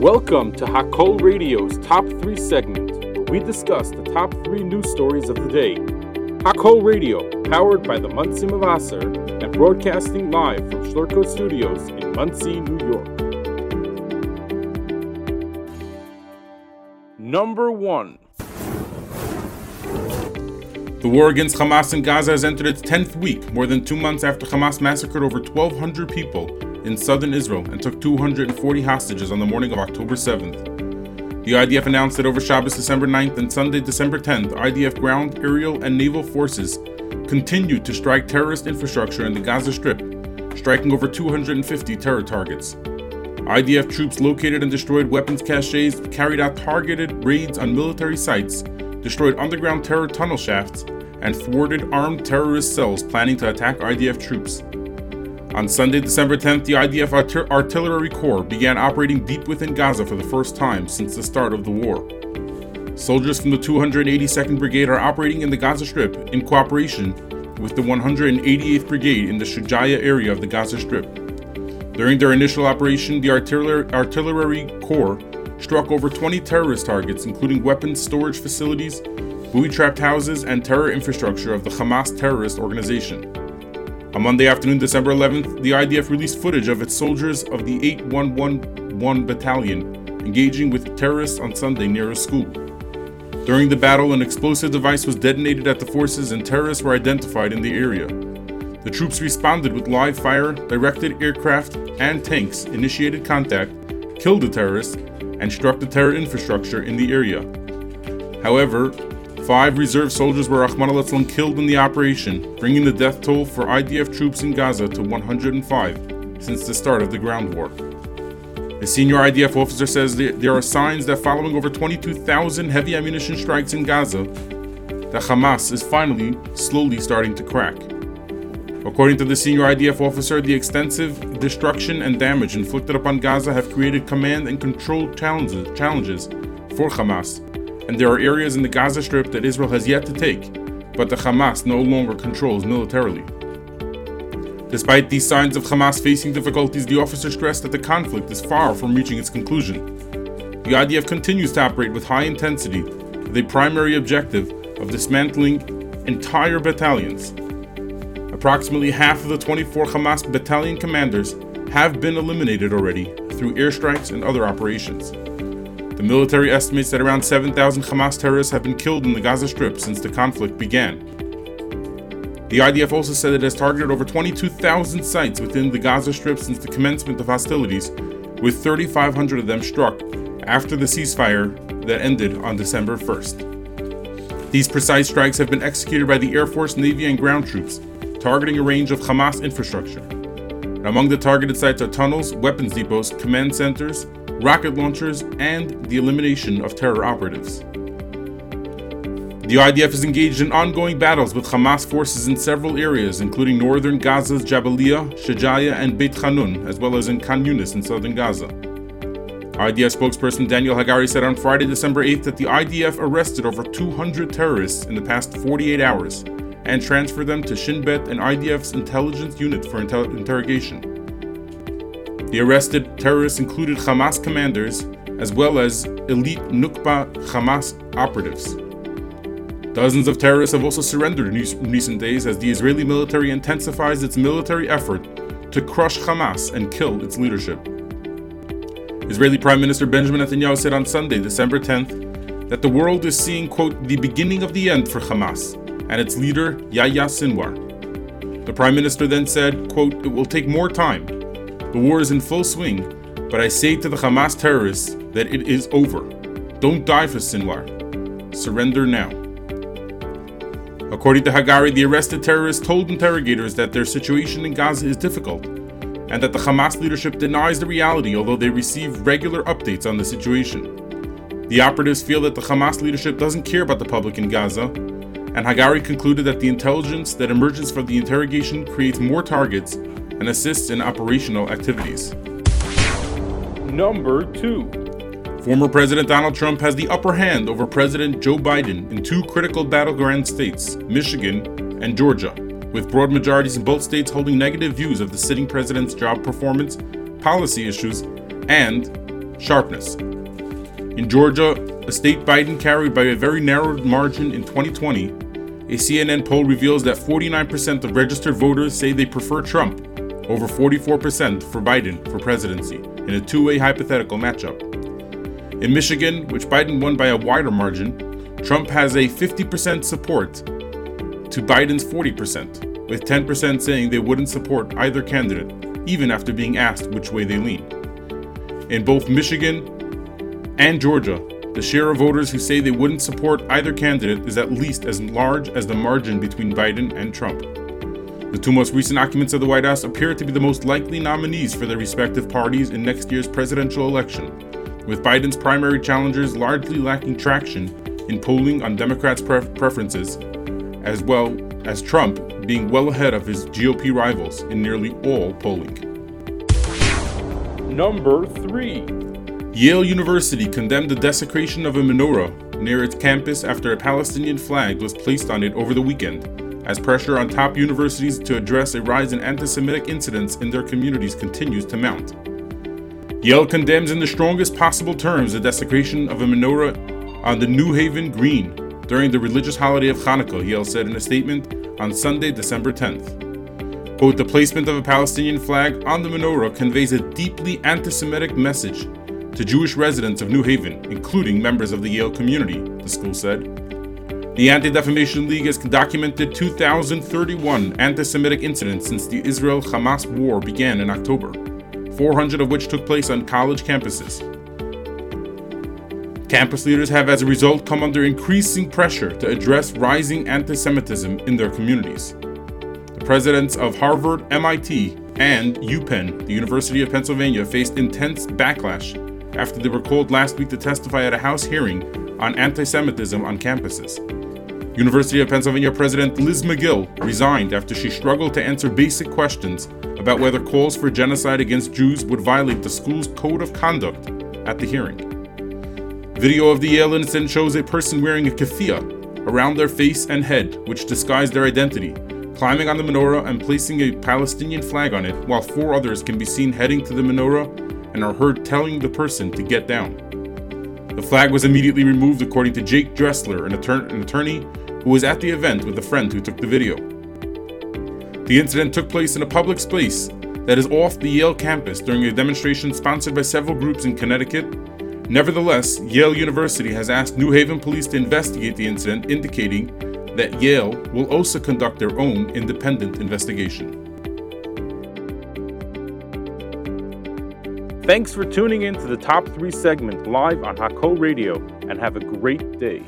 Welcome to Hakol Radio's Top 3 segment, where we discuss the top 3 news stories of the day. Hakol Radio, powered by the Monsey Mevaser and broadcasting live from Schlurko Studios in Monsey, New York. Number 1 The war against Hamas in Gaza has entered its 10th week, more than two months after Hamas massacred over 1,200 people in southern Israel and took 240 hostages on the morning of October 7th. The IDF announced that over Shabbos December 9th and Sunday December 10th, IDF ground, aerial, and naval forces continued to strike terrorist infrastructure in the Gaza Strip, striking over 250 terror targets. IDF troops located and destroyed weapons caches, carried out targeted raids on military sites, destroyed underground terror tunnel shafts, and thwarted armed terrorist cells planning to attack IDF troops. On Sunday, December 10th, the IDF Artillery Corps began operating deep within Gaza for the first time since the start of the war. Soldiers from the 282nd Brigade are operating in the Gaza Strip in cooperation with the 188th Brigade in the Shujaya area of the Gaza Strip. During their initial operation, the Artillery, Artillery Corps struck over 20 terrorist targets, including weapons storage facilities, booby trapped houses, and terror infrastructure of the Hamas terrorist organization. On Monday afternoon, December 11th, the IDF released footage of its soldiers of the 8111 Battalion engaging with terrorists on Sunday near a school. During the battle, an explosive device was detonated at the forces and terrorists were identified in the area. The troops responded with live fire, directed aircraft, and tanks, initiated contact, killed the terrorists, and struck the terror infrastructure in the area. However, Five reserve soldiers were al killed in the operation, bringing the death toll for IDF troops in Gaza to 105 since the start of the ground war. A senior IDF officer says there are signs that following over 22,000 heavy ammunition strikes in Gaza, the Hamas is finally slowly starting to crack. According to the senior IDF officer, the extensive destruction and damage inflicted upon Gaza have created command and control challenges for Hamas and there are areas in the Gaza Strip that Israel has yet to take, but the Hamas no longer controls militarily. Despite these signs of Hamas facing difficulties, the officer stressed that the conflict is far from reaching its conclusion. The IDF continues to operate with high intensity, with a primary objective of dismantling entire battalions. Approximately half of the 24 Hamas battalion commanders have been eliminated already through airstrikes and other operations. The military estimates that around 7,000 Hamas terrorists have been killed in the Gaza Strip since the conflict began. The IDF also said it has targeted over 22,000 sites within the Gaza Strip since the commencement of hostilities, with 3,500 of them struck after the ceasefire that ended on December 1st. These precise strikes have been executed by the Air Force, Navy, and ground troops, targeting a range of Hamas infrastructure. Among the targeted sites are tunnels, weapons depots, command centers, rocket launchers, and the elimination of terror operatives. The IDF is engaged in ongoing battles with Hamas forces in several areas, including northern Gaza's Jabalia, Shujaya, and Beit Hanun, as well as in Khan Yunis in southern Gaza. IDF spokesperson Daniel Hagari said on Friday, December 8th, that the IDF arrested over 200 terrorists in the past 48 hours and transfer them to Shin Bet and IDF's intelligence unit for inter- interrogation. The arrested terrorists included Hamas commanders as well as elite Nukba Hamas operatives. Dozens of terrorists have also surrendered in recent days as the Israeli military intensifies its military effort to crush Hamas and kill its leadership. Israeli Prime Minister Benjamin Netanyahu said on Sunday, December 10th, that the world is seeing, quote, the beginning of the end for Hamas and its leader, Yahya Sinwar. The Prime Minister then said, quote, it will take more time, the war is in full swing, but I say to the Hamas terrorists that it is over. Don't die for Sinwar. Surrender now. According to Hagari, the arrested terrorists told interrogators that their situation in Gaza is difficult and that the Hamas leadership denies the reality, although they receive regular updates on the situation. The operatives feel that the Hamas leadership doesn't care about the public in Gaza, and Hagari concluded that the intelligence that emerges from the interrogation creates more targets and assists in operational activities. Number 2. Former President Donald Trump has the upper hand over President Joe Biden in two critical battleground states, Michigan and Georgia, with broad majorities in both states holding negative views of the sitting president's job performance, policy issues, and sharpness. In Georgia, a state Biden carried by a very narrow margin in 2020, a CNN poll reveals that 49% of registered voters say they prefer Trump, over 44% for Biden for presidency, in a two way hypothetical matchup. In Michigan, which Biden won by a wider margin, Trump has a 50% support to Biden's 40%, with 10% saying they wouldn't support either candidate, even after being asked which way they lean. In both Michigan and Georgia, the share of voters who say they wouldn't support either candidate is at least as large as the margin between Biden and Trump. The two most recent occupants of the White House appear to be the most likely nominees for their respective parties in next year's presidential election, with Biden's primary challengers largely lacking traction in polling on Democrats' pref- preferences, as well as Trump being well ahead of his GOP rivals in nearly all polling. Number 3. Yale University condemned the desecration of a menorah near its campus after a Palestinian flag was placed on it over the weekend, as pressure on top universities to address a rise in anti Semitic incidents in their communities continues to mount. Yale condemns in the strongest possible terms the desecration of a menorah on the New Haven Green during the religious holiday of Hanukkah, Yale said in a statement on Sunday, December 10th. Quote, the placement of a Palestinian flag on the menorah conveys a deeply anti Semitic message to Jewish residents of New Haven, including members of the Yale community, the school said. The Anti Defamation League has documented 2,031 anti Semitic incidents since the Israel Hamas war began in October, 400 of which took place on college campuses. Campus leaders have, as a result, come under increasing pressure to address rising anti Semitism in their communities. The presidents of Harvard, MIT, and UPenn, the University of Pennsylvania, faced intense backlash after they were called last week to testify at a House hearing on anti Semitism on campuses. University of Pennsylvania President Liz Magill resigned after she struggled to answer basic questions about whether calls for genocide against Jews would violate the school's code of conduct at the hearing. Video of the Yale incident shows a person wearing a keffiyeh around their face and head, which disguise their identity, climbing on the menorah and placing a Palestinian flag on it, while four others can be seen heading to the menorah and are heard telling the person to get down. The flag was immediately removed, according to Jake Dressler, an, attor- an attorney who was at the event with a friend who took the video. The incident took place in a public space that is off the Yale campus during a demonstration sponsored by several groups in Connecticut Nevertheless, Yale University has asked New Haven police to investigate the incident, indicating that Yale will also conduct their own independent investigation. Thanks for tuning in to the Top 3 segment live on Hakol Radio and have a great day.